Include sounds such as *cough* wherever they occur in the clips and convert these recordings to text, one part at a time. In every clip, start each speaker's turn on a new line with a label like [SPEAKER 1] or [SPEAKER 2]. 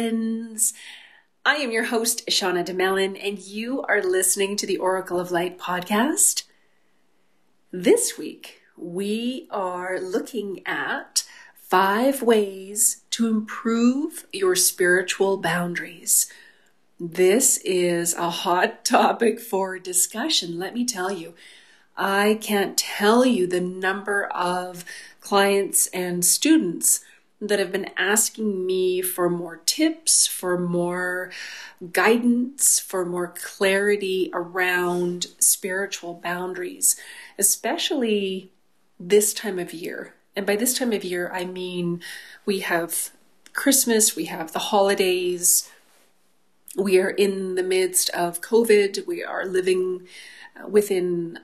[SPEAKER 1] friends. I am your host, Shauna DeMelon, and you are listening to the Oracle of Light podcast. This week, we are looking at five ways to improve your spiritual boundaries. This is a hot *laughs* topic for discussion, let me tell you. I can't tell you the number of clients and students that have been asking me for more tips, for more guidance, for more clarity around spiritual boundaries, especially this time of year. And by this time of year, I mean we have Christmas, we have the holidays, we are in the midst of COVID, we are living uh, within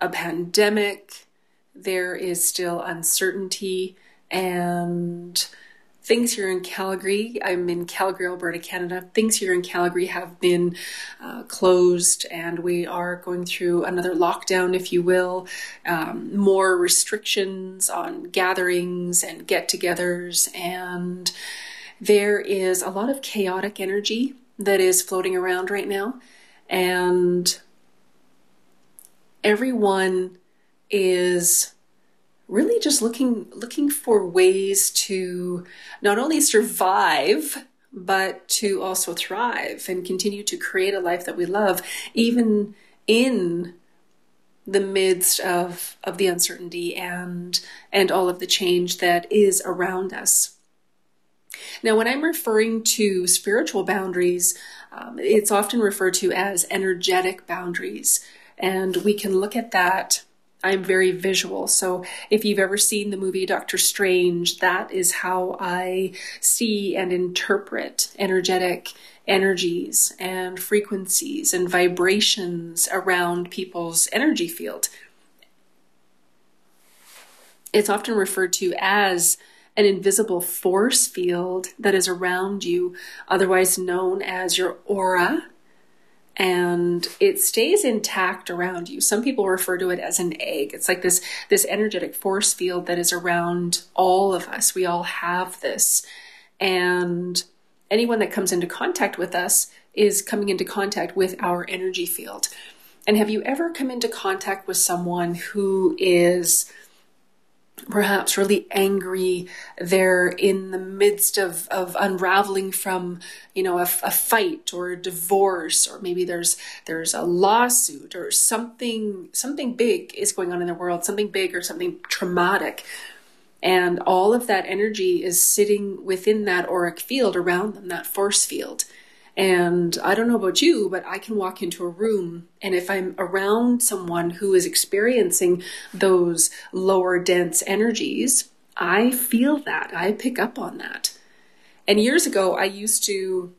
[SPEAKER 1] a pandemic, there is still uncertainty and things here in Calgary, I'm in Calgary, Alberta, Canada. Things here in Calgary have been uh, closed, and we are going through another lockdown, if you will. Um, more restrictions on gatherings and get togethers, and there is a lot of chaotic energy that is floating around right now. And everyone is really just looking looking for ways to not only survive but to also thrive and continue to create a life that we love even in the midst of of the uncertainty and and all of the change that is around us. Now when i'm referring to spiritual boundaries um, it's often referred to as energetic boundaries and we can look at that I'm very visual. So if you've ever seen the movie Doctor Strange, that is how I see and interpret energetic energies and frequencies and vibrations around people's energy field. It's often referred to as an invisible force field that is around you, otherwise known as your aura and it stays intact around you. Some people refer to it as an egg. It's like this this energetic force field that is around all of us. We all have this. And anyone that comes into contact with us is coming into contact with our energy field. And have you ever come into contact with someone who is perhaps really angry. They're in the midst of, of unraveling from, you know, a, a, fight or a divorce, or maybe there's there's a lawsuit or something something big is going on in the world, something big or something traumatic. And all of that energy is sitting within that auric field around them, that force field. And I don't know about you, but I can walk into a room and if I'm around someone who is experiencing those lower dense energies, I feel that. I pick up on that. And years ago, I used to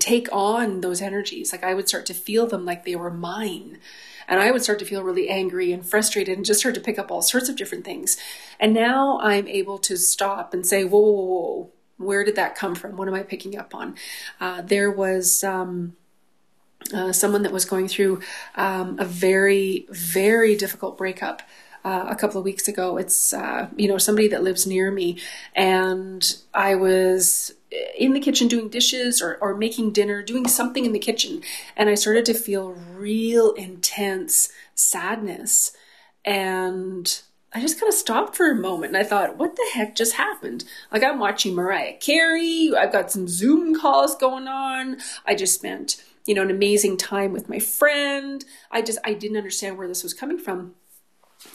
[SPEAKER 1] take on those energies. Like I would start to feel them like they were mine. And I would start to feel really angry and frustrated and just start to pick up all sorts of different things. And now I'm able to stop and say, whoa, whoa, whoa, where did that come from? What am I picking up on? Uh, there was um, uh, someone that was going through um, a very, very difficult breakup. Uh, a couple of weeks ago, it's uh, you know somebody that lives near me, and I was in the kitchen doing dishes or, or making dinner, doing something in the kitchen, and I started to feel real intense sadness and I just kind of stopped for a moment and I thought, what the heck just happened? Like I'm watching Mariah Carey, I've got some Zoom calls going on. I just spent, you know, an amazing time with my friend. I just I didn't understand where this was coming from.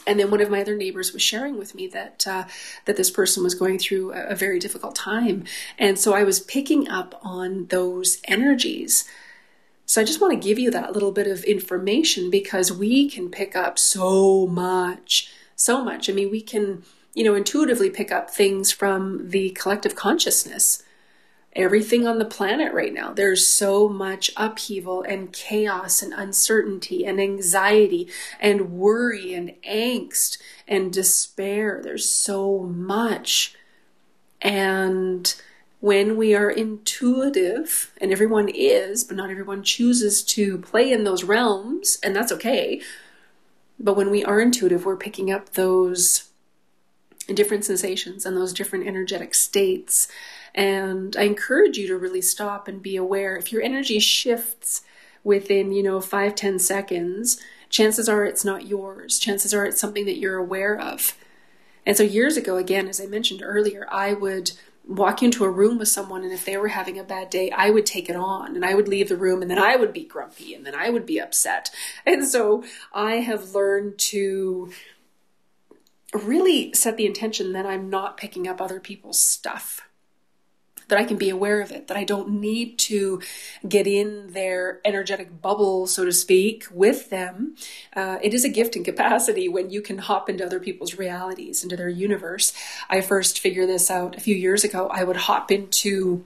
[SPEAKER 1] And then one of my other neighbors was sharing with me that uh, that this person was going through a, a very difficult time, and so I was picking up on those energies. So I just want to give you that little bit of information because we can pick up so much so much. I mean, we can, you know, intuitively pick up things from the collective consciousness. Everything on the planet right now, there's so much upheaval and chaos and uncertainty and anxiety and worry and angst and despair. There's so much. And when we are intuitive, and everyone is, but not everyone chooses to play in those realms, and that's okay but when we are intuitive, we're picking up those different sensations and those different energetic states. And I encourage you to really stop and be aware. If your energy shifts within, you know, five, ten seconds, chances are it's not yours. Chances are it's something that you're aware of. And so years ago, again, as I mentioned earlier, I would walk into a room with someone and if they were having a bad day, I would take it on and I would leave the room and then I would be grumpy and then I would be upset. *laughs* And so I have learned to really set the intention that I'm not picking up other people's stuff that I can be aware of it, that I don't need to get in their energetic bubble, so to speak, with them. Uh, it is a gift and capacity when you can hop into other people's realities, into their universe. I first figured this out a few years ago. I would hop into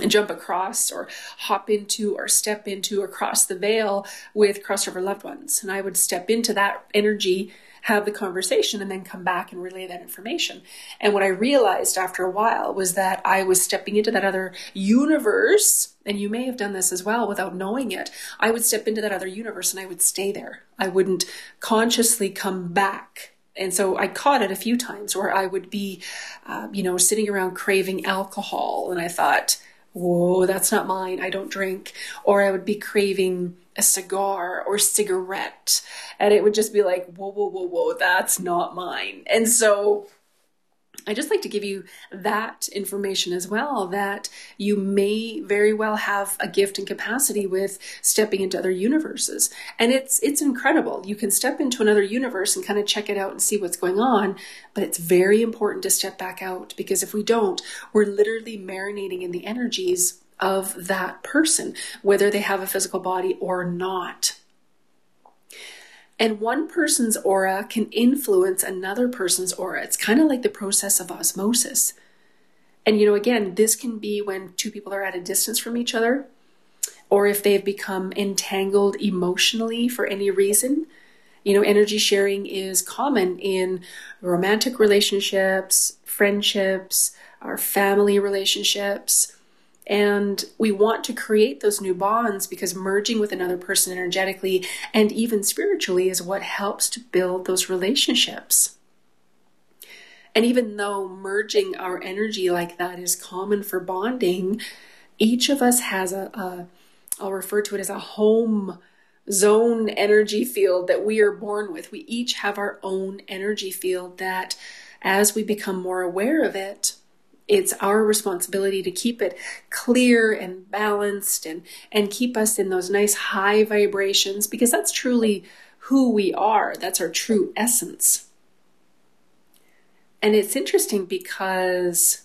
[SPEAKER 1] and jump across or hop into or step into or cross the veil with crossover loved ones. And I would step into that energy have the conversation and then come back and relay that information. And what I realized after a while was that I was stepping into that other universe, and you may have done this as well without knowing it. I would step into that other universe and I would stay there. I wouldn't consciously come back and so I caught it a few times where I would be, uh, you know, sitting around craving alcohol, and I thought, whoa, that's not mine. I don't drink. Or I would be craving a cigar or cigarette. And it would just be like, whoa, whoa, whoa, whoa, that's not mine. And so I just like to give you that information as well that you may very well have a gift and capacity with stepping into other universes. And it's it's incredible. You can step into another universe and kind of check it out and see what's going on, but it's very important to step back out because if we don't, we're literally marinating in the energies of that person, whether they have a physical body or not. And one person's aura can influence another person's aura. It's kind of like the process of osmosis. And, you know, again, this can be when two people are at a distance from each other, or if they've become entangled emotionally for any reason. You know, energy sharing is common in romantic relationships, friendships, our family relationships. And we want to create those new bonds because merging with another person energetically and even spiritually is what helps to build those relationships. And even though merging our energy like that is common for bonding, each of us has a, a I'll refer to it as a home zone energy field that we are born with. We each have our own energy field that as we become more aware of it, it's our responsibility to keep it clear and balanced and, and keep us in those nice high vibrations because that's truly who we are. That's our true essence. And it's interesting because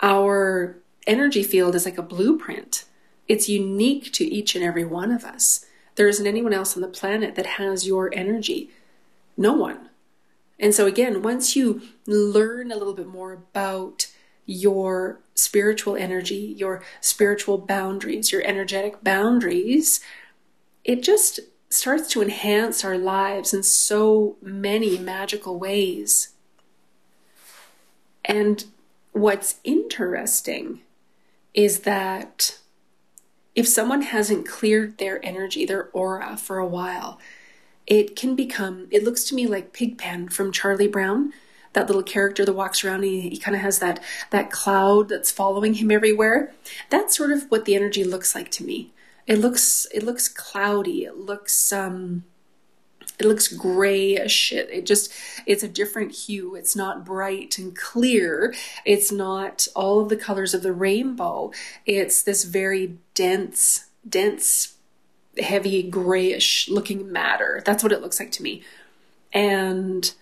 [SPEAKER 1] our energy field is like a blueprint. It's unique to each and every one of us. There isn't anyone else on the planet that has your energy. No one. And so, again, once you learn a little bit more about your spiritual energy, your spiritual boundaries, your energetic boundaries, it just starts to enhance our lives in so many magical ways. And what's interesting is that if someone hasn't cleared their energy, their aura for a while, it can become, it looks to me like Pigpen from Charlie Brown, that little character that walks around. He, he kind of has that, that cloud that's following him everywhere. That's sort of what the energy looks like to me. It looks, it looks cloudy. It looks, um, it looks grayish. It, it just, it's a different hue. It's not bright and clear. It's not all of the colors of the rainbow. It's this very dense, dense heavy grayish looking matter. That's what it looks like to me. And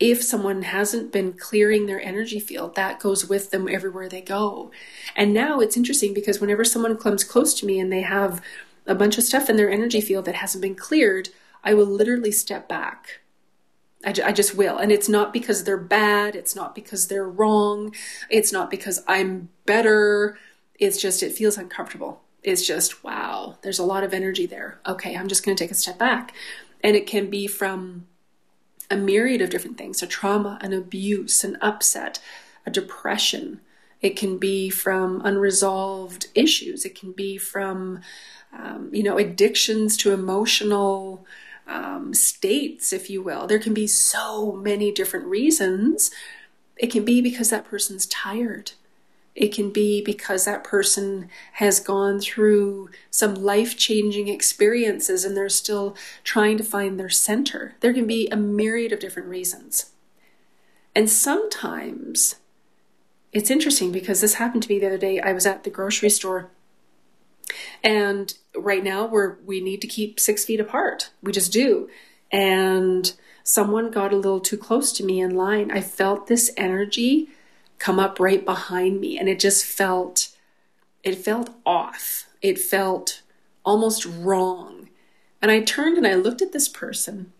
[SPEAKER 1] if someone hasn't been clearing their energy field, that goes with them everywhere they go. And now it's interesting because whenever someone comes close to me and they have a bunch of stuff in their energy field that hasn't been cleared, I will literally step back. I, I just will. And it's not because they're bad. It's not because they're wrong. It's not because I'm better. It's just, it feels uncomfortable is just, wow, there's a lot of energy there. Okay, I'm just going to take a step back. And it can be from a myriad of different things a trauma, an abuse, an upset, a depression. It can be from unresolved issues. It can be from, um, you know, addictions to emotional um, states, if you will. There can be so many different reasons. It can be because that person's tired. It can be because that person has gone through some life changing experiences and they're still trying to find their center. There can be a myriad of different reasons. And sometimes it's interesting because this happened to me the other day. I was at the grocery store and right now we're we need to keep six feet apart. We just do. And someone got a little too close to me in line. I felt this energy come up right behind me and it just felt it felt off. It felt almost wrong. And I turned and I looked at this person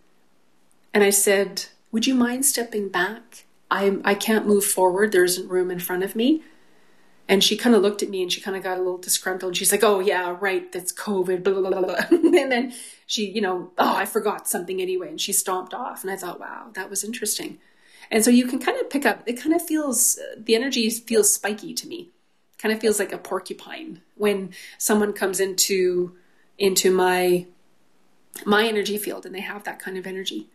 [SPEAKER 1] and I said, "Would you mind stepping back? I I can't move forward. There isn't room in front of me." And she kind of looked at me and she kind of got a little disgruntled. And she's like, "Oh yeah, right. That's COVID." Blah blah blah blah. *laughs* and then she, you know, oh, I forgot something anyway, and she stomped off. And I thought, wow, that was interesting. And so you can kind of pick up. It kind of feels the energy feels spiky to me. Kind of feels like a porcupine when someone comes into into my my energy field and they have that kind of energy.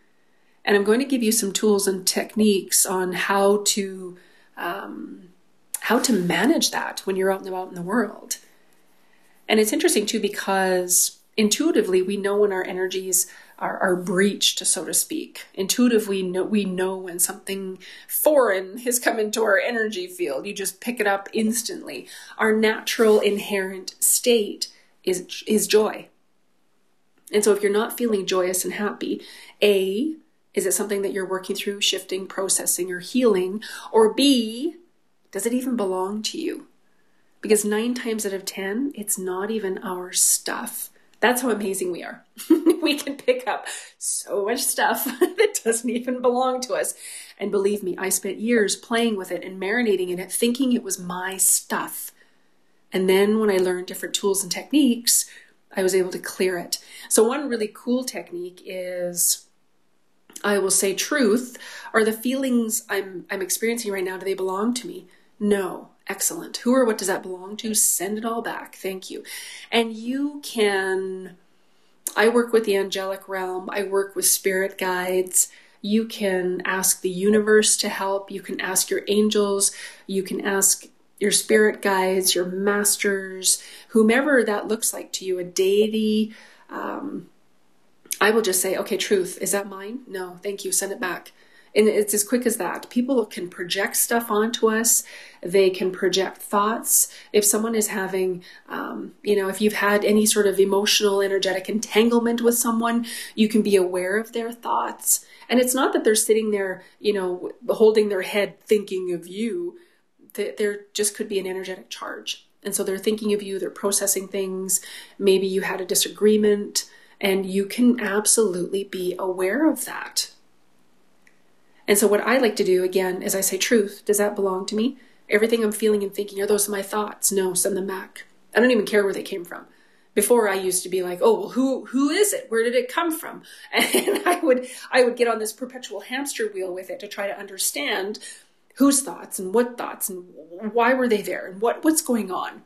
[SPEAKER 1] And I'm going to give you some tools and techniques on how to um, how to manage that when you're out and about in the world. And it's interesting too because intuitively we know when our energies are, are breached, so to speak. Intuitively, know, we know when something foreign has come into our energy field. You just pick it up instantly. Our natural inherent state is is joy. And so if you're not feeling joyous and happy, A, is it something that you're working through, shifting, processing, or healing? Or B, does it even belong to you? Because nine times out of 10, it's not even our stuff. That's how amazing we are. *laughs* we can pick up so much stuff *laughs* that doesn't even belong to us. And believe me, I spent years playing with it and marinating in it, thinking it was my stuff. And then when I learned different tools and techniques, I was able to clear it. So, one really cool technique is I will say truth. Are the feelings I'm, I'm experiencing right now, do they belong to me? No. Excellent. Who or what does that belong to? Send it all back. Thank you. And you can, I work with the angelic realm, I work with spirit guides. You can ask the universe to help. You can ask your angels. You can ask your spirit guides, your masters, whomever that looks like to you, a deity. Um, I will just say, okay, truth, is that mine? No, thank you, send it back. And it's as quick as that. People can project stuff onto us. They can project thoughts. If someone is having, um, you know, if you've had any sort of emotional, energetic entanglement with someone, you can be aware of their thoughts. And it's not that they're sitting there, you know, holding their head thinking of you. There just could be an energetic charge. And so they're thinking of you, they're processing things. Maybe you had a disagreement, and you can absolutely be aware of that. And so, what I like to do again is I say, Truth, does that belong to me? Everything I'm feeling and thinking, are those my thoughts? No, send them back. I don't even care where they came from. Before I used to be like, oh well, who who is it? Where did it come from? *laughs* And I would I would get on this perpetual hamster wheel with it to try to understand whose thoughts and what thoughts and why were they there and what what's going on.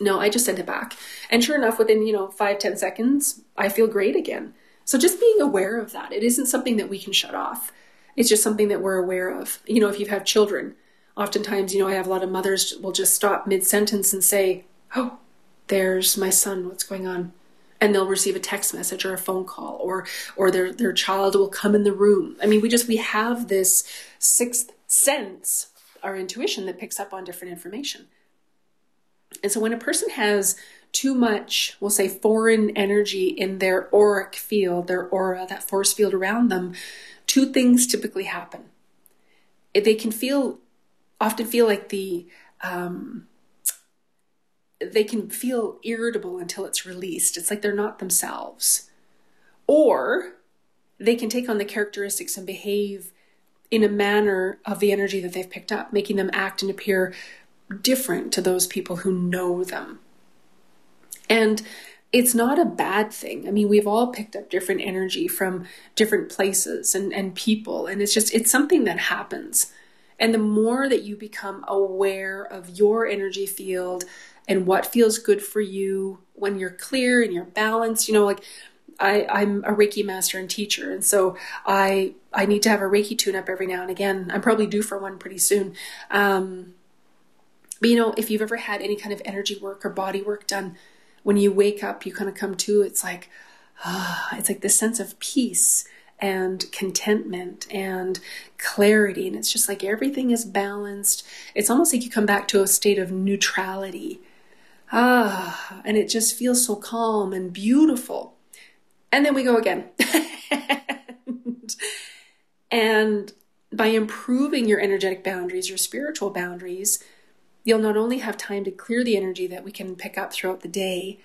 [SPEAKER 1] No, I just sent it back. And sure enough, within, you know, five, ten seconds, I feel great again. So just being aware of that. It isn't something that we can shut off. It's just something that we're aware of. You know, if you have children, oftentimes, you know, I have a lot of mothers will just stop mid sentence and say, Oh, there's my son, what's going on? And they'll receive a text message or a phone call or or their their child will come in the room. I mean, we just we have this sixth sense, our intuition that picks up on different information. And so when a person has too much, we'll say foreign energy in their auric field, their aura, that force field around them, two things typically happen. They can feel, often feel like the, um, they can feel irritable until it's released. It's like they're not themselves. Or they can take on the characteristics and behave in a manner of the energy that they've picked up, making them act and appear different to those people who know them. And it's not a bad thing. I mean, we've all picked up different energy from different places and, and people, and it's just, it's something that happens. And the more that you become aware of your energy field and what feels good for you when you're clear and you're balanced, you know, like I, I'm a Reiki master and teacher, and so I I need to have a Reiki tune up every now and again. I'm probably due for one pretty soon. Um, but you know, if you've ever had any kind of energy work or body work done, when you wake up, you kind of come to. It's like, ah, it's like this sense of peace and contentment and clarity, and it's just like everything is balanced. It's almost like you come back to a state of neutrality. Ah, and it just feels so calm and beautiful. And then we go again. *laughs* and, and by improving your energetic boundaries, your spiritual boundaries, you'll not only have time to clear the energy that we can pick up throughout the day,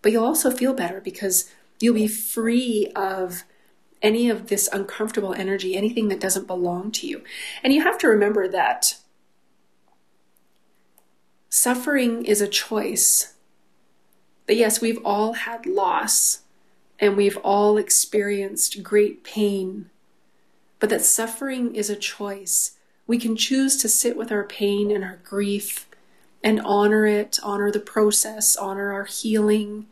[SPEAKER 1] but you'll also feel better because you'll be free of any of this uncomfortable energy, anything that doesn't belong to you. And you have to remember that suffering is a choice. But yes, we've all had loss and we've all experienced great pain. But that suffering is a choice. We can choose to sit with our pain and our grief and honor it, honor the process, honor our healing,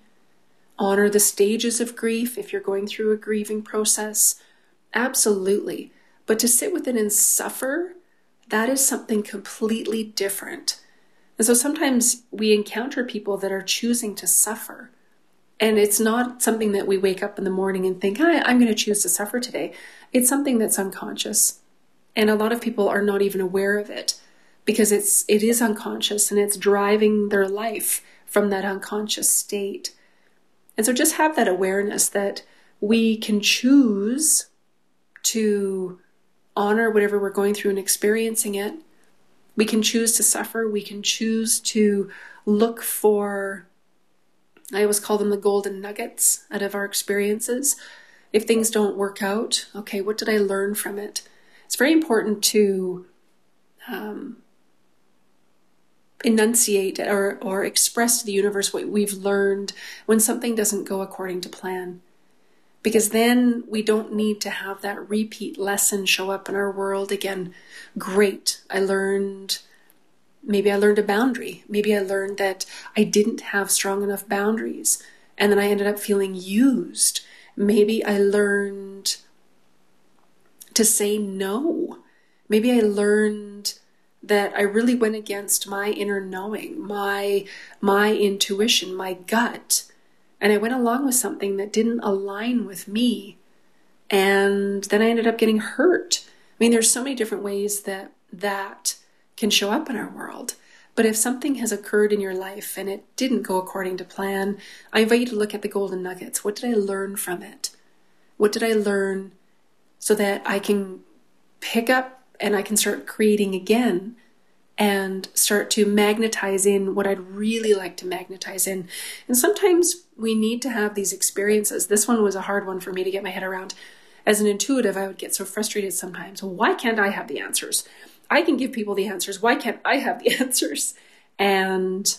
[SPEAKER 1] honor the stages of grief if you're going through a grieving process. Absolutely. But to sit with it and suffer, that is something completely different. And so sometimes we encounter people that are choosing to suffer. And it's not something that we wake up in the morning and think, I'm going to choose to suffer today. It's something that's unconscious. And a lot of people are not even aware of it because it's it is unconscious and it's driving their life from that unconscious state. And so just have that awareness that we can choose to honor whatever we're going through and experiencing it. We can choose to suffer. We can choose to look for I always call them the golden nuggets out of our experiences. If things don't work out, okay, what did I learn from it? It's very important to um, enunciate or, or express to the universe what we've learned when something doesn't go according to plan. Because then we don't need to have that repeat lesson show up in our world again. Great, I learned maybe I learned a boundary. Maybe I learned that I didn't have strong enough boundaries. And then I ended up feeling used. Maybe I learned to say no. Maybe I learned that I really went against my inner knowing, my my intuition, my gut. And I went along with something that didn't align with me. And then I ended up getting hurt. I mean, there's so many different ways that that can show up in our world. But if something has occurred in your life and it didn't go according to plan, I invite you to look at the golden nuggets. What did I learn from it? What did I learn so that I can pick up and I can start creating again and start to magnetize in what I'd really like to magnetize in. And sometimes we need to have these experiences. This one was a hard one for me to get my head around. As an intuitive, I would get so frustrated sometimes. Why can't I have the answers? I can give people the answers. Why can't I have the *laughs* answers? And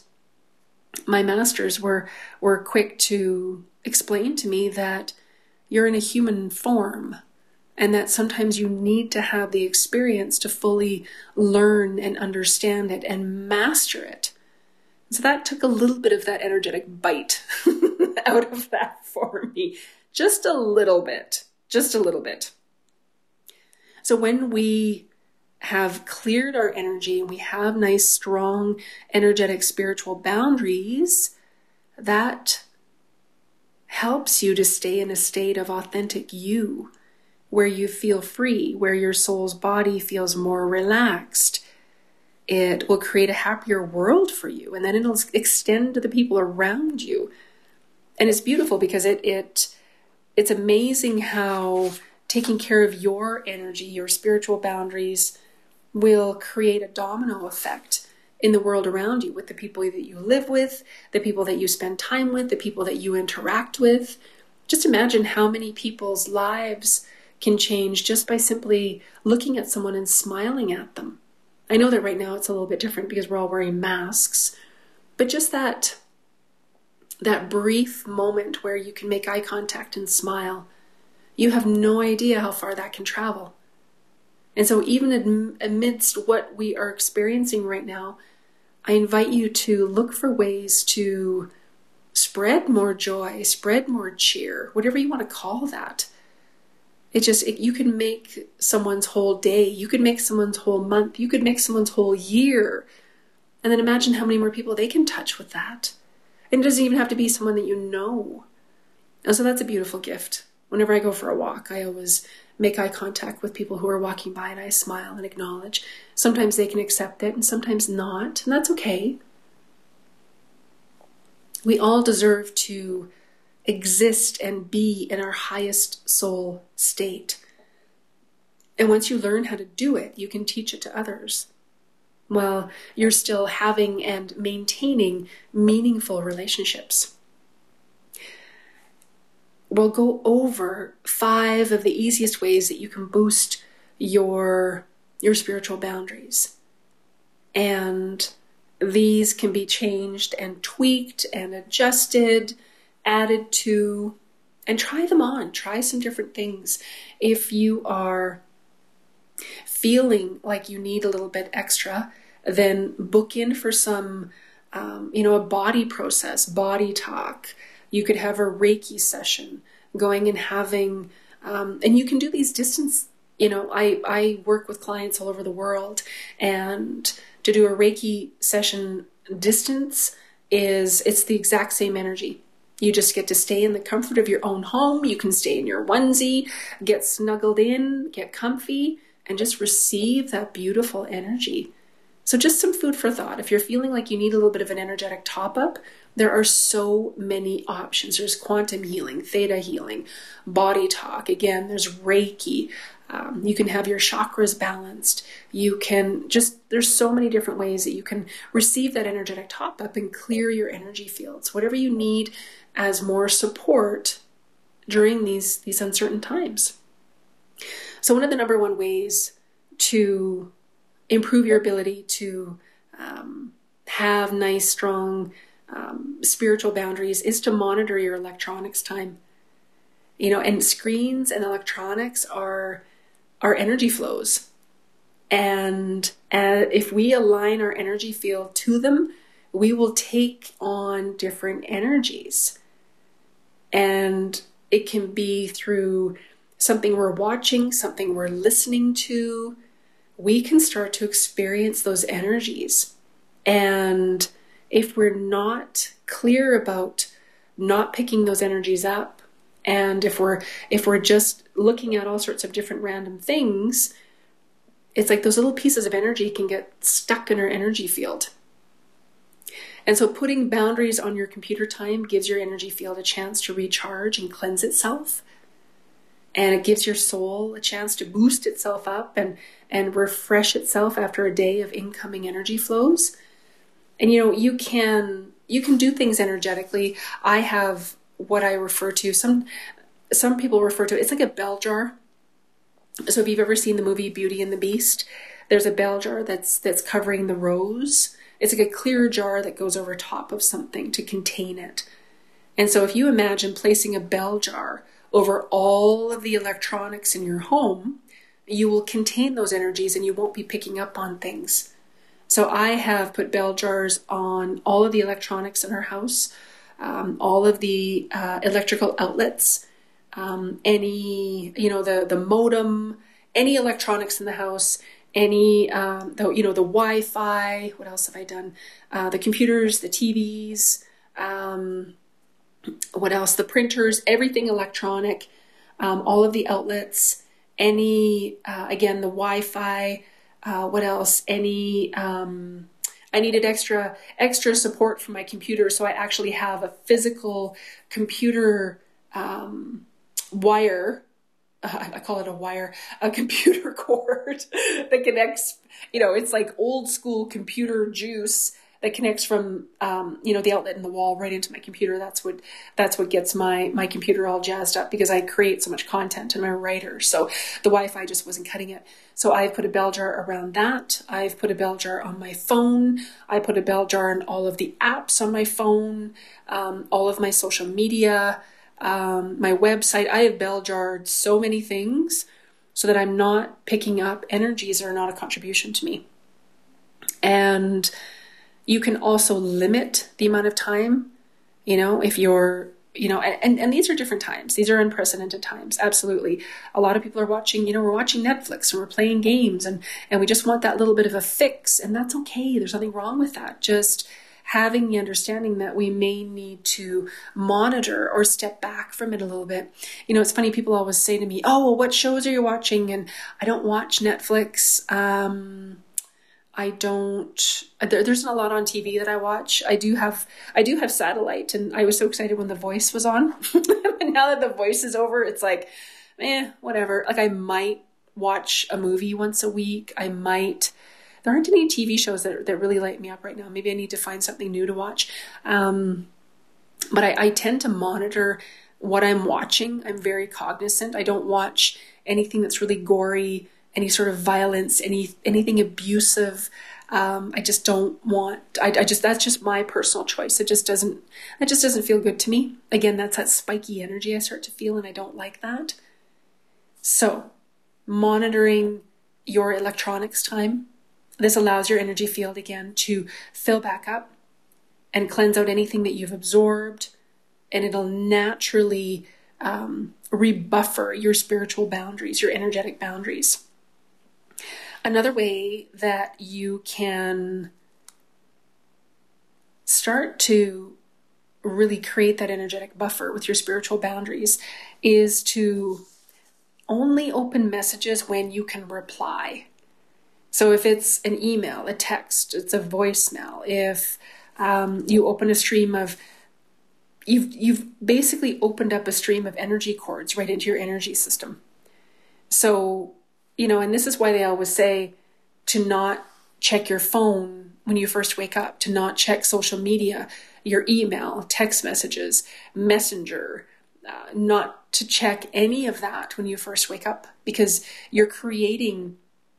[SPEAKER 1] my masters were were quick to explain to me that you're in a human form and that sometimes you need to have the experience to fully learn and understand it and master it. So that took a little bit of that energetic bite *laughs* out of that for me. Just a little bit. Just a little bit. So when we have cleared our energy and we have nice, strong, energetic, spiritual boundaries, that helps you to stay in a state of authentic you, where you feel free, where your soul's body feels more relaxed. It will create a happier world for you, and then it'll extend to the people around you. And it's beautiful because it it it's amazing how taking care of your energy, your spiritual boundaries, will create a domino effect in the world around you with the people that you live with, the people that you spend time with, the people that you interact with. Just imagine how many people's lives can change just by simply looking at someone and smiling at them. I know that right now it's a little bit different because we're all wearing masks, but just that that brief moment where you can make eye contact and smile, you have no idea how far that can travel. And so, even amidst what we are experiencing right now, I invite you to look for ways to spread more joy, spread more cheer, whatever you want to call that. It just, it, you can make someone's whole day, you could make someone's whole month, you could make someone's whole year. And then imagine how many more people they can touch with that. And it doesn't even have to be someone that you know. And so that's a beautiful gift. Whenever I go for a walk, I always make eye contact with people who are walking by and I smile and acknowledge. Sometimes they can accept it and sometimes not, and that's okay. We all deserve to exist and be in our highest soul state. And once you learn how to do it, you can teach it to others while you're still having and maintaining meaningful relationships. We'll go over five of the easiest ways that you can boost your your spiritual boundaries. And these can be changed and tweaked and adjusted, added to, and try them on. Try some different things. If you are feeling like you need a little bit extra, then book in for some, um, you know, a body process, body talk. You could have a Reiki session, going and having, um, and you can do these distance. You know, I I work with clients all over the world, and to do a Reiki session distance is it's the exact same energy. You just get to stay in the comfort of your own home. You can stay in your onesie, get snuggled in, get comfy, and just receive that beautiful energy. So, just some food for thought. If you're feeling like you need a little bit of an energetic top up, there are so many options. There's quantum healing, theta healing, body talk. Again, there's Reiki. Um, you can have your chakras balanced. You can just, there's so many different ways that you can receive that energetic top up and clear your energy fields. Whatever you need as more support during these, these uncertain times. So, one of the number one ways to improve your ability to um, have nice, strong um, spiritual boundaries is to monitor your electronics time. You know, and screens and electronics are our energy flows. And uh, if we align our energy field to them, we will take on different energies. And it can be through something we're watching, something we're listening to. We can start to experience those energies. And if we're not clear about not picking those energies up, and if we're if we're just looking at all sorts of different random things it's like those little pieces of energy can get stuck in our energy field and so putting boundaries on your computer time gives your energy field a chance to recharge and cleanse itself and it gives your soul a chance to boost itself up and and refresh itself after a day of incoming energy flows and you know you can you can do things energetically i have what I refer to. Some some people refer to it, it's like a bell jar. So if you've ever seen the movie Beauty and the Beast, there's a bell jar that's that's covering the rose. It's like a clear jar that goes over top of something to contain it. And so if you imagine placing a bell jar over all of the electronics in your home, you will contain those energies and you won't be picking up on things. So I have put bell jars on all of the electronics in our house um, all of the uh, electrical outlets, um, any you know the the modem, any electronics in the house, any um, the you know the Wi-Fi. What else have I done? Uh, the computers, the TVs. Um, what else? The printers, everything electronic, um, all of the outlets, any uh, again the Wi-Fi. Uh, what else? Any um, I needed extra extra support for my computer, so I actually have a physical computer um, wire. Uh, *laughs* I call it a wire, a computer *laughs* cord that connects. You know, it's like old school computer juice that connects from um, you know the outlet in the wall right into my computer. That's what that's what gets my my computer all jazzed up because I create so much content and I'm a writer. So the Wi-Fi just wasn't cutting it. So I've put a bell jar around that. I've put a bell jar on my phone. I put a bell jar on all of the apps on my phone, um, all of my social media, um, my website. I have bell jarred so many things so that I'm not picking up energies that are not a contribution to me. And you can also limit the amount of time You know, if you're you know and, and these are different times these are unprecedented times absolutely a lot of people are watching you know we're watching netflix and we're playing games and and we just want that little bit of a fix and that's okay there's nothing wrong with that just having the understanding that we may need to monitor or step back from it a little bit you know it's funny people always say to me oh well what shows are you watching and i don't watch netflix um I don't. There, there's not a lot on TV that I watch. I do have. I do have satellite, and I was so excited when The Voice was on. *laughs* and now that The Voice is over, it's like, eh, whatever. Like I might watch a movie once a week. I might. There aren't any TV shows that that really light me up right now. Maybe I need to find something new to watch. Um, but I, I tend to monitor what I'm watching. I'm very cognizant. I don't watch anything that's really gory any sort of violence, any anything abusive. Um, I just don't want. I, I, just that's just my personal choice. It just doesn't. It just doesn't feel good to me. Again, that's that spiky energy I start to feel, and I don't like that. So, monitoring your electronics time. This allows your energy field again to fill back up and cleanse out anything that you've absorbed, and it'll naturally um, rebuffer your spiritual boundaries, your energetic boundaries. Another way that you can start to really create that energetic buffer with your spiritual boundaries is to only open messages when you can reply. So if it's an email, a text, it's a voicemail, if um, you open a stream of you've you've basically opened up a stream of energy cords right into your energy system. So you know, and this is why they always say to not check your phone when you first wake up, to not check social media, your email, text messages, messenger, uh, not to check any of that when you first wake up because you're creating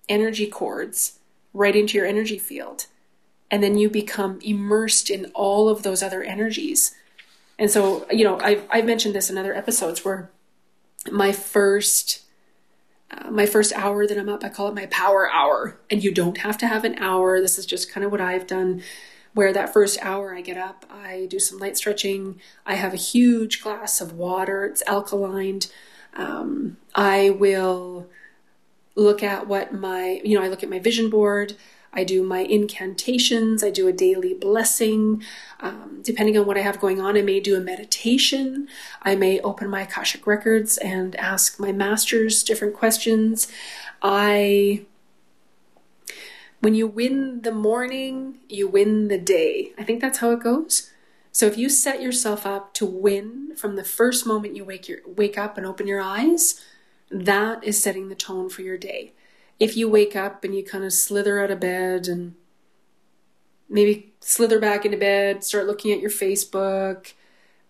[SPEAKER 1] energy cords right into your energy field. And then you become immersed in all of those other energies. And so, you know, I've, I've mentioned this in other episodes where my first uh, my first hour that I'm up, I call it my power hour. And you don't have to have an hour. This is just kind of what I've done. Where that first hour I get up, I do some light stretching. I have a huge glass of water, it's alkalined. Um, I will look at what my, you know, I look at my vision board. I do my incantations. I do a daily blessing. Um, depending on what I have going on, I may do a meditation. I may open my Akashic records and ask my masters different questions. I when you win the morning, you win the day. I think that's how it goes. So if you set yourself up to win from the first moment you wake your wake up and open your eyes, that is setting the tone for your day if you wake up and you kind of slither out of bed and maybe slither back into bed, start looking at your Facebook,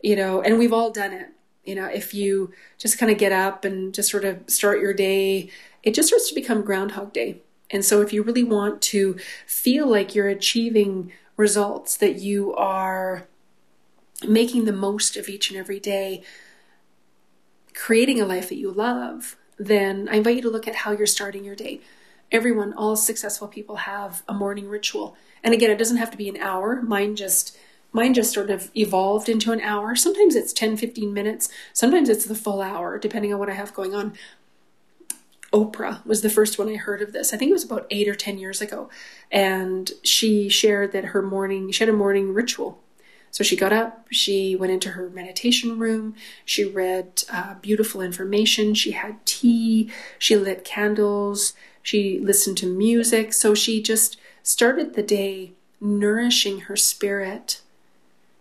[SPEAKER 1] you know, and we've all done it. You know, if you just kind of get up and just sort of start your day, it just starts to become Groundhog Day. And so, if you really want to feel like you're achieving results, that you are making the most of each and every day, creating a life that you love, then I invite you to look at how you're starting your day. Everyone, all successful people have a morning ritual. And again, it doesn't have to be an hour. Mine just mine just sort of evolved into an hour. Sometimes it's 10, 15 minutes. Sometimes it's the full hour, depending on what I have going on. Oprah was the first one I heard of this. I think it was about eight or 10 years ago. And she shared that her morning, she had a morning ritual. So she got up, she went into her meditation room, she read uh, beautiful information, she had tea, she lit candles, she listened to music. So she just started the day nourishing her spirit.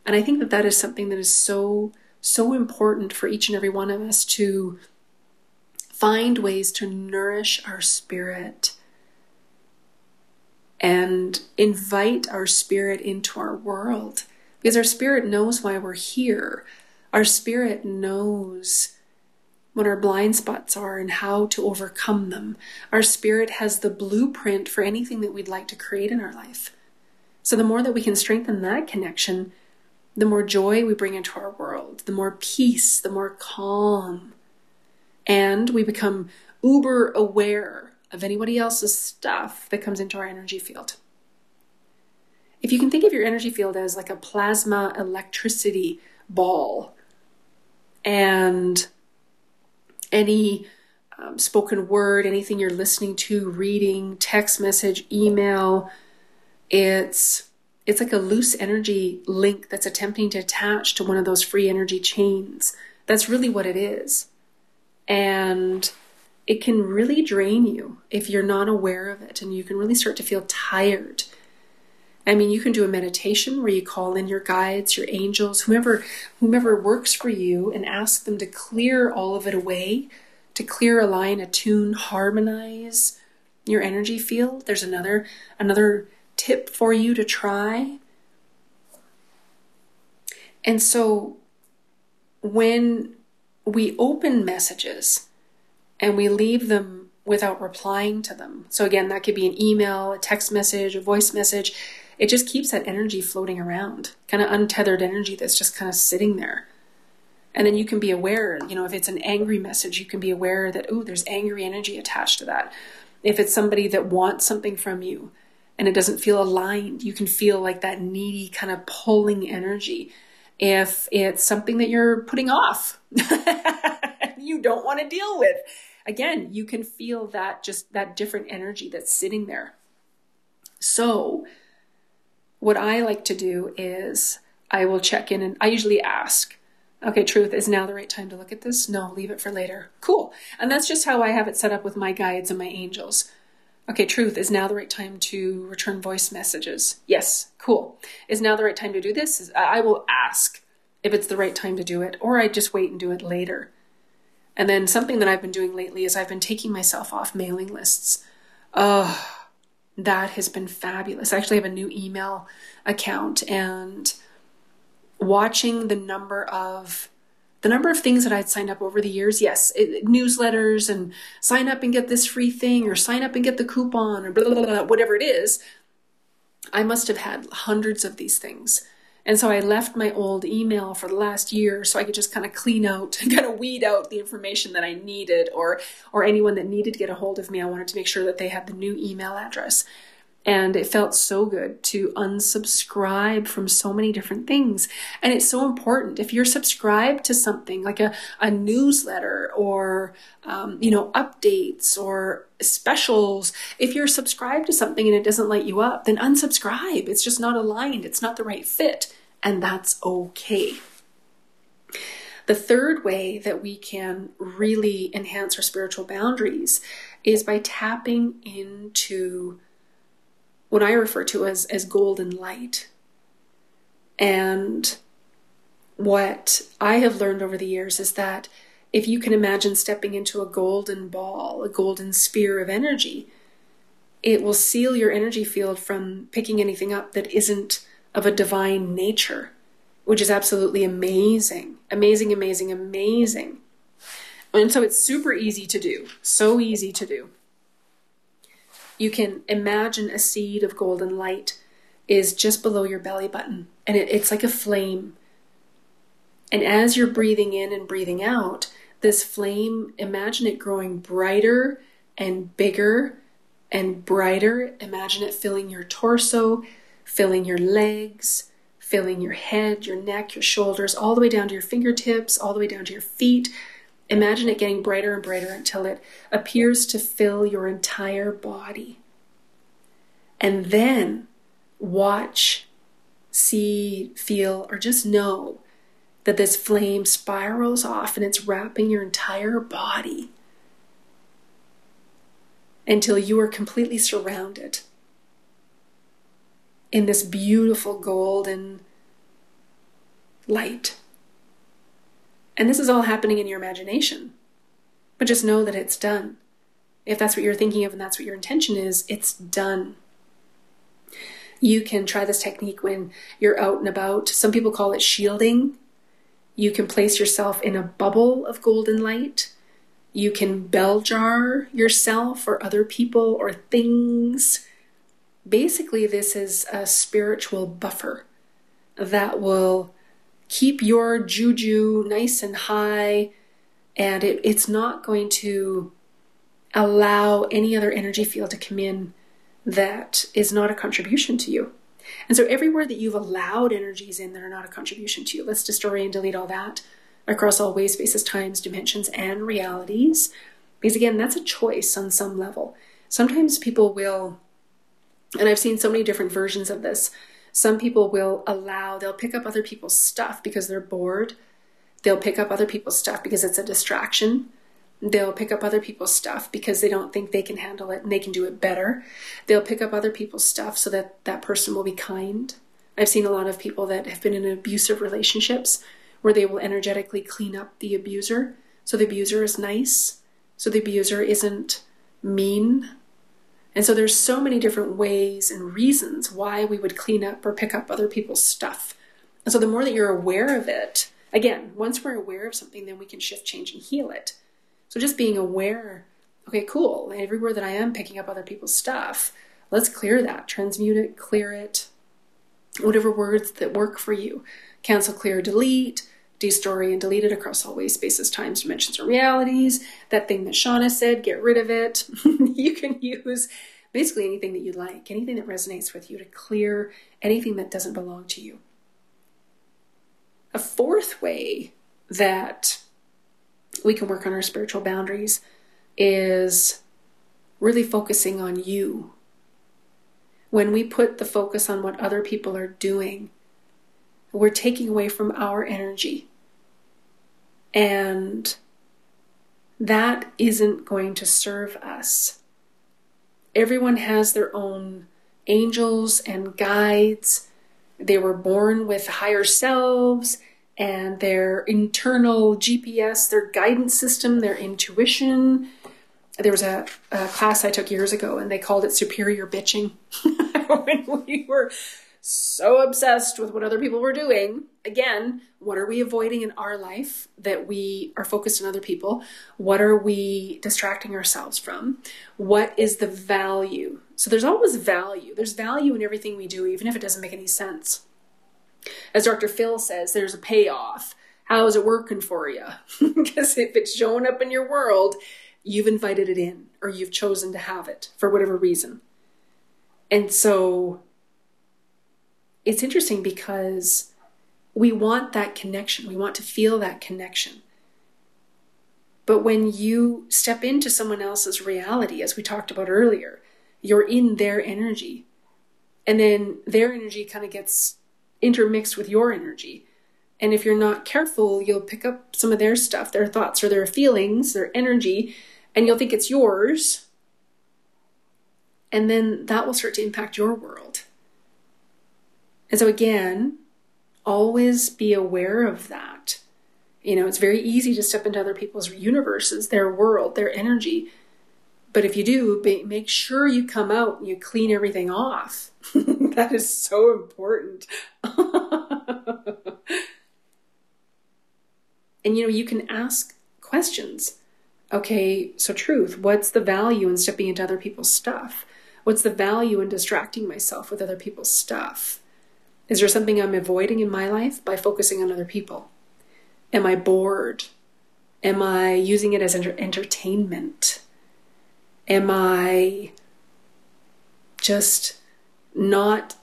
[SPEAKER 1] And I think that that is something that is so, so important for each and every one of us to find ways to nourish our spirit and invite our spirit into our world. Because our spirit knows why we're here. Our spirit knows what our blind spots are and how to overcome them. Our spirit has the blueprint for anything that we'd like to create in our life. So, the more that we can strengthen that connection, the more joy we bring into our world, the more peace, the more calm. And we become uber aware of anybody else's stuff that comes into our energy field. If you can think of your energy field as like a plasma electricity ball, and any um, spoken word, anything you're listening to, reading, text message, email, it's it's like a loose energy link that's attempting to attach to one of those free energy chains. That's really what it is. And it can really drain you if you're not aware of it, and you can really start to feel tired. I mean, you can do a meditation where you call in your guides, your angels, whomever whomever works for you and ask them to clear all of it away, to clear, align, attune, harmonize your energy field. There's another another tip for you to try. And so when we open messages and we leave them without replying to them. So again, that could be an email, a text message, a voice message. It just keeps that energy floating around, kind of untethered energy that's just kind of sitting there. And then you can be aware, you know, if it's an angry message, you can be aware that, oh, there's angry energy attached to that. If it's somebody that wants something from you and it doesn't feel aligned, you can feel like that needy kind of pulling energy. If it's something that you're putting off, *laughs* you don't want to deal with, again, you can feel that just that different energy that's sitting there. So, what I like to do is I will check in and I usually ask, okay, truth, is now the right time to look at this? No, leave it for later. Cool. And that's just how I have it set up with my guides and my angels. Okay, truth, is now the right time to return voice messages? Yes, cool. Is now the right time to do this? I will ask if it's the right time to do it, or I just wait and do it later. And then something that I've been doing lately is I've been taking myself off mailing lists. Oh, that has been fabulous. I actually have a new email account and watching the number of the number of things that I'd signed up over the years, yes, it, newsletters and sign up and get this free thing or sign up and get the coupon or blah, blah, blah, whatever it is. I must have had hundreds of these things. And so I left my old email for the last year so I could just kind of clean out, *laughs* and kind of weed out the information that I needed or or anyone that needed to get a hold of me. I wanted to make sure that they had the new email address. And it felt so good to unsubscribe from so many different things. And it's so important. If you're subscribed to something like a, a newsletter or, um, you know, updates or specials, if you're subscribed to something and it doesn't light you up, then unsubscribe. It's just not aligned. It's not the right fit. And that's okay. The third way that we can really enhance our spiritual boundaries is by tapping into what I refer to as, as golden light. And what I have learned over the years is that if you can imagine stepping into a golden ball, a golden sphere of energy, it will seal your energy field from picking anything up that isn't of a divine nature, which is absolutely amazing. Amazing, amazing, amazing. And so it's super easy to do. So easy to do you can imagine a seed of golden light is just below your belly button and it, it's like a flame. And as you're breathing in and breathing out, this flame, imagine it growing brighter and bigger and brighter. Imagine it filling your torso, filling your legs, filling your head, your neck, your shoulders, all the way down to your fingertips, all the way down to your feet, Imagine it getting brighter and brighter until it appears to fill your entire body. And then watch, see, feel, or just know that this flame spirals off and it's wrapping your entire body until you are completely surrounded in this beautiful golden light. And this is all happening in your imagination. But just know that it's done. If that's what you're thinking of and that's what your intention is, it's done. You can try this technique when you're out and about. Some people call it shielding. You can place yourself in a bubble of golden light. You can bell jar yourself or other people or things. Basically, this is a spiritual buffer that will keep your juju nice and high, and it, it's not going to allow any other energy field to come in that is not a contribution to you. And so everywhere that you've allowed energies in that are not a contribution to you, let's destroy and delete all that across all ways, spaces, times, dimensions, and realities. Because again, that's a choice on some level. Sometimes people will, and I've seen so many different versions of this. Some people will allow, they'll pick up other people's stuff because they're bored. They'll pick up other people's stuff because it's a distraction. They'll pick up other people's stuff because they don't think they can handle it and they can do it better. They'll pick up other people's stuff so that that person will be kind. I've seen a lot of people that have been in abusive relationships where they will energetically clean up the abuser so the abuser is nice, so the abuser isn't mean. And so there's so many different ways and reasons why we would clean up or pick up other people's stuff. And so the more that you're aware of it, again, once we're aware of something, then we can shift, change, and heal it. So just being aware, okay, cool, everywhere that I am picking up other people's stuff, let's clear that, transmute it, clear it, whatever words that work for you. Cancel, clear, delete, destory and delete it across all ways, spaces, times, dimensions, or realities. That thing that Shauna said, get rid of it. *laughs* you can use basically anything that you like, anything that resonates with you to clear anything that doesn't belong to you. A fourth way that we can work on our spiritual boundaries is really focusing on you. When we put the focus on what other people are doing, we're taking away from our energy. And that isn't going to serve us. Everyone has their own angels and guides. They were born with higher selves and their internal GPS, their guidance system, their intuition. There was a, a class I took years ago and they called it superior bitching. *laughs* when we were so obsessed with what other people were doing. Again, what are we avoiding in our life that we are focused on other people? What are we distracting ourselves from? What is the value? So there's always value. There's value in everything we do, even if it doesn't make any sense. As Dr. Phil says, there's a payoff. How is it working for you? *laughs* because if it's showing up in your world, you've invited it in or you've chosen to have it for whatever reason. And so it's interesting because we want that connection. We want to feel that connection. But when you step into someone else's reality, as we talked about earlier, you're in their energy. And then their energy kind of gets intermixed with your energy. And if you're not careful, you'll pick up some of their stuff, their thoughts or their feelings, their energy, and you'll think it's yours. And then that will start to impact your world. And so, again, always be aware of that. You know, it's very easy to step into other people's universes, their world, their energy. But if you do, make sure you come out and you clean everything off. *laughs* that is so important. *laughs* and you know, you can ask questions. Okay, so truth, what's the value in stepping into other people's stuff? What's the value in distracting myself with other people's stuff? Is there something I'm avoiding in my life by focusing on other people? Am I bored? Am I using it as enter- entertainment? Am I just not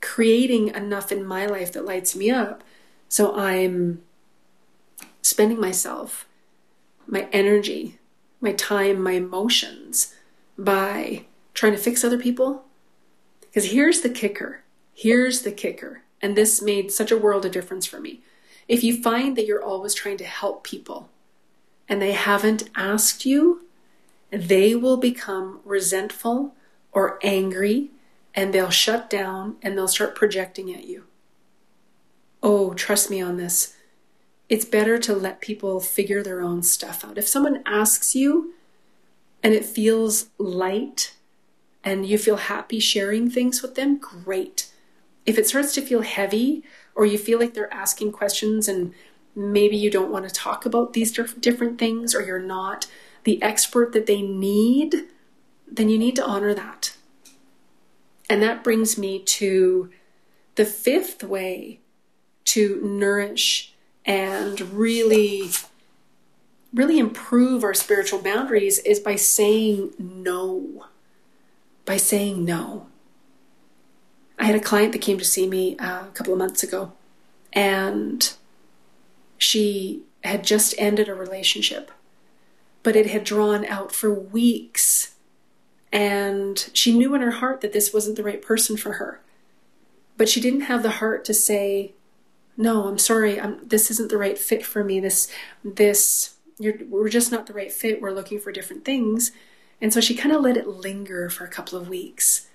[SPEAKER 1] creating enough in my life that lights me up? So I'm spending myself, my energy, my time, my emotions by trying to fix other people? Because here's the kicker Here's the kicker, and this made such a world of difference for me. If you find that you're always trying to help people and they haven't asked you, they will become resentful or angry and they'll shut down and they'll start projecting at you. Oh, trust me on this. It's better to let people figure their own stuff out. If someone asks you and it feels light and you feel happy sharing things with them, great if it starts to feel heavy or you feel like they're asking questions and maybe you don't want to talk about these different things or you're not the expert that they need, then you need to honor that. And that brings me to the fifth way to nourish and really really improve our spiritual boundaries is by saying no. By saying no. I had a client that came to see me uh, a couple of months ago, and she had just ended a relationship, but it had drawn out for weeks. And she knew in her heart that this wasn't the right person for her. But she didn't have the heart to say, no, I'm sorry, I'm, this isn't the right fit for me. This, this, we're just not the right fit. We're looking for different things. And so she kind of let it linger for a couple of weeks.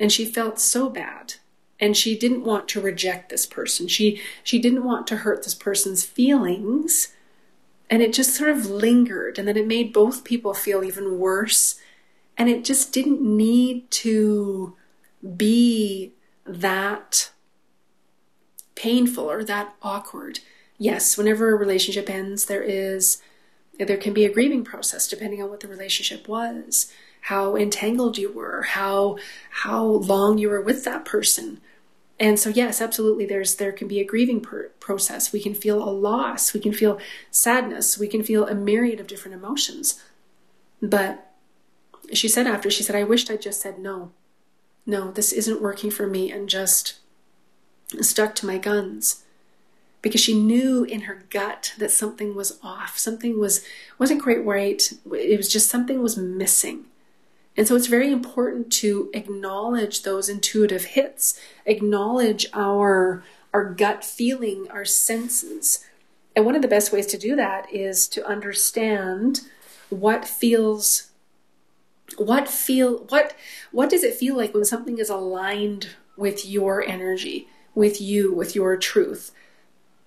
[SPEAKER 1] And she felt so bad. And she didn't want to reject this person. She, she didn't want to hurt this person's feelings. And it just sort of lingered. And then it made both people feel even worse. And it just didn't need to be that painful or that awkward. Yes, whenever a relationship ends, there is there can be a grieving process depending on what the relationship was, how entangled you were, how how long you were with that person. And so yes, absolutely there's there can be a grieving per- process. We can feel a loss, we can feel sadness, we can feel a myriad of different emotions. But she said after she said I wished I just said no. No, this isn't working for me and just stuck to my guns because she knew in her gut that something was off something was wasn't quite right it was just something was missing and so it's very important to acknowledge those intuitive hits acknowledge our our gut feeling our senses and one of the best ways to do that is to understand what feels what feel what what does it feel like when something is aligned with your energy with you, with your truth.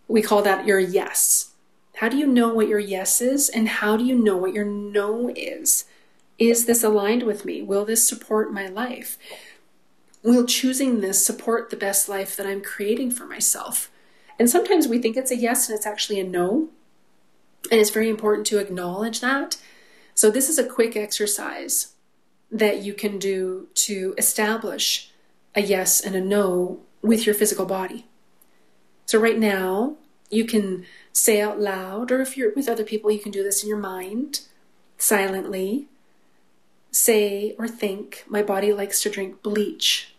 [SPEAKER 1] We call that your yes. How do you know what your yes is? And how do you know what your no is? Is this aligned with me? Will this support my life? Will choosing this support the best life that I'm creating for myself? And sometimes we think it's a yes and it's actually a no. And it's very important to acknowledge that. So, this is a quick exercise that you can do to establish a yes and a no with your physical body. So, right now, you can say out loud, or if you're with other people, you can do this in your mind silently. Say or think, My body likes to drink bleach.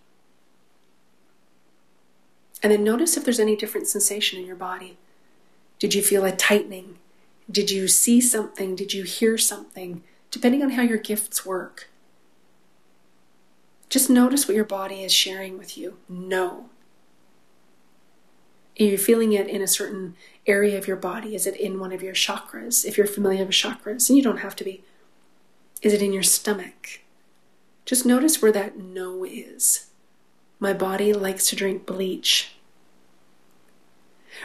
[SPEAKER 1] And then notice if there's any different sensation in your body. Did you feel a tightening? Did you see something? Did you hear something? Depending on how your gifts work. Just notice what your body is sharing with you. No. Are you feeling it in a certain area of your body? Is it in one of your chakras? If you're familiar with chakras, and you don't have to be. Is it in your stomach? Just notice where that no is. My body likes to drink bleach.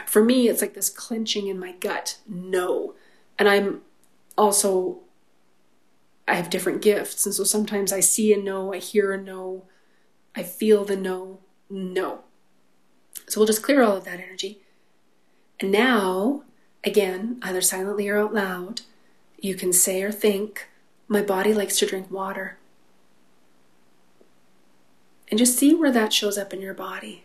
[SPEAKER 1] For me, it's like this clenching in my gut, no. And I'm also I have different gifts. And so sometimes I see a no, I hear a no, I feel the no, no. So we'll just clear all of that energy. And now, again, either silently or out loud, you can say or think, My body likes to drink water. And just see where that shows up in your body.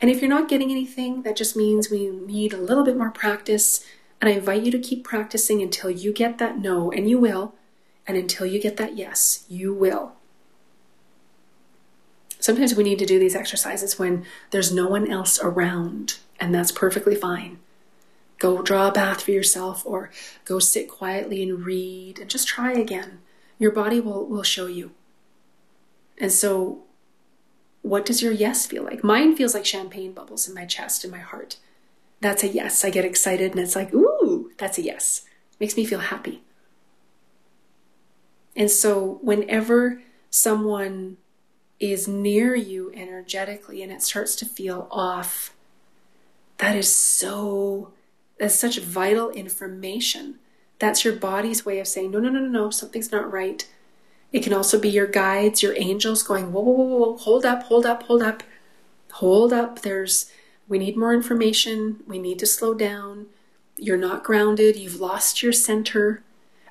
[SPEAKER 1] And if you're not getting anything, that just means we need a little bit more practice and I invite you to keep practicing until you get that no, and you will. And until you get that yes, you will. Sometimes we need to do these exercises when there's no one else around, and that's perfectly fine. Go draw a bath for yourself or go sit quietly and read and just try again. Your body will, will show you. And so, what does your yes feel like? Mine feels like champagne bubbles in my chest and my heart that's a yes. I get excited and it's like, ooh, that's a yes. Makes me feel happy. And so whenever someone is near you energetically and it starts to feel off, that is so, that's such vital information. That's your body's way of saying, no, no, no, no, no, something's not right. It can also be your guides, your angels going, whoa, whoa, whoa, whoa, hold up, hold up, hold up, hold up. There's we need more information. We need to slow down. You're not grounded. You've lost your center.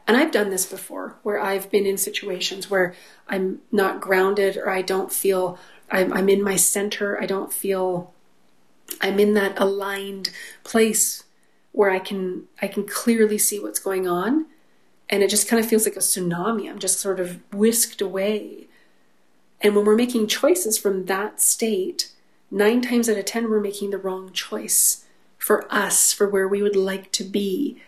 [SPEAKER 1] And I've done this before where I've been in situations where I'm not grounded or I don't feel I'm, I'm in my center. I don't feel I'm in that aligned place where I can I can clearly see what's going on and it just kind of feels like a tsunami. I'm just sort of whisked away. And when we're making choices from that state, nine times out of 10, we're making the wrong choice for us, for where we would like to be.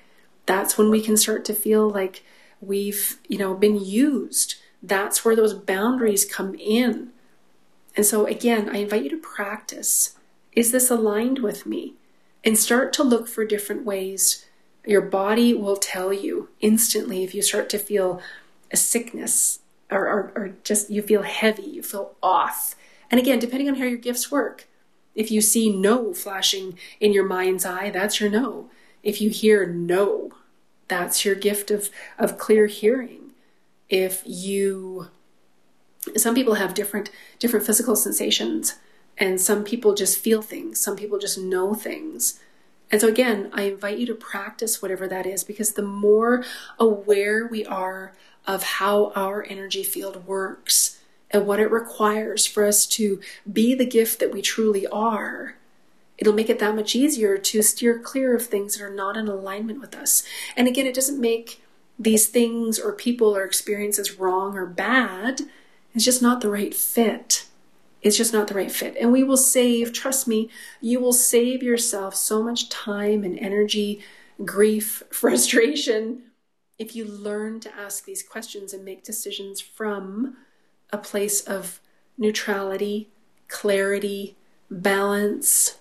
[SPEAKER 1] That's when we can start to feel like we've, you know, been used. That's where those boundaries come in. And so, again, I invite you to practice. Is this aligned with me? And start to look for different ways. Your body will tell you instantly if you start to feel a sickness or, or, or just you feel heavy, you feel off. And again, depending on how your gifts work, if you see no flashing in your mind's eye, that's your no. If you hear no, that's your gift of, of clear hearing. If you, some people have different, different physical sensations, and some people just feel things, some people just know things. And so, again, I invite you to practice whatever that is because the more aware we are of how our energy field works and what it requires for us to be the gift that we truly are, it'll make it that much easier to steer clear of things that are not in alignment with us. And again, it doesn't make these things or people or experiences wrong or bad. It's just not the right fit. It's just not the right fit. And we will save, trust me, you will save yourself so much time and energy, grief, *laughs* frustration if you learn to ask these questions and make decisions from a place of neutrality, clarity, balance,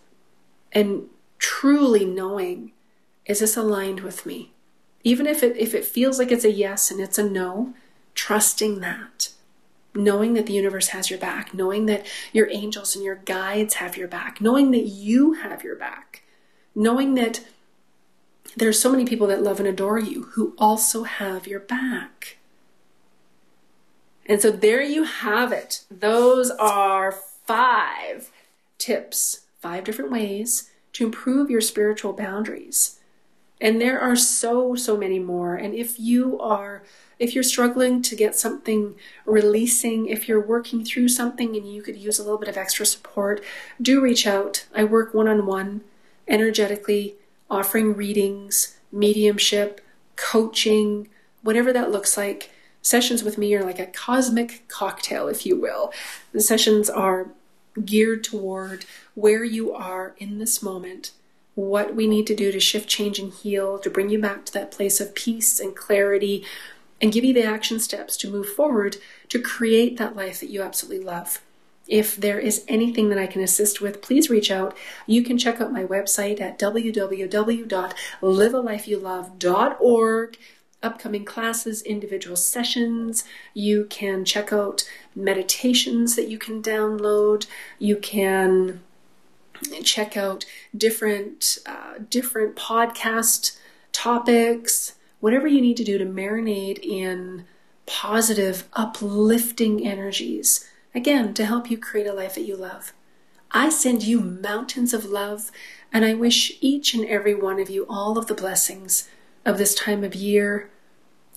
[SPEAKER 1] and truly knowing is this aligned with me? Even if it if it feels like it's a yes and it's a no, trusting that. Knowing that the universe has your back, knowing that your angels and your guides have your back, knowing that you have your back, knowing that there are so many people that love and adore you who also have your back. And so there you have it. Those are five tips, five different ways to improve your spiritual boundaries. And there are so, so many more. And if you are, if you're struggling to get something releasing, if you're working through something and you could use a little bit of extra support, do reach out. I work one on one energetically offering readings, mediumship, coaching, whatever that looks like. Sessions with me are like a cosmic cocktail, if you will. The sessions are geared toward where you are in this moment, what we need to do to shift, change, and heal, to bring you back to that place of peace and clarity, and give you the action steps to move forward to create that life that you absolutely love. If there is anything that I can assist with, please reach out. You can check out my website at www.livealifeyoulove.org. Upcoming classes, individual sessions. You can check out meditations that you can download. You can check out different uh, different podcast topics. Whatever you need to do to marinate in positive, uplifting energies Again, to help you create a life that you love. I send you mountains of love, and I wish each and every one of you all of the blessings of this time of year,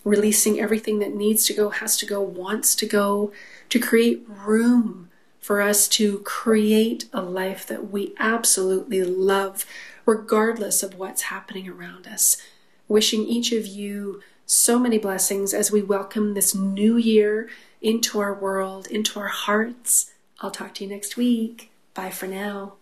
[SPEAKER 1] releasing everything that needs to go, has to go, wants to go, to create room for us to create a life that we absolutely love, regardless of what's happening around us. Wishing each of you so many blessings as we welcome this new year into our world, into our hearts. I'll talk to you next week. Bye for now.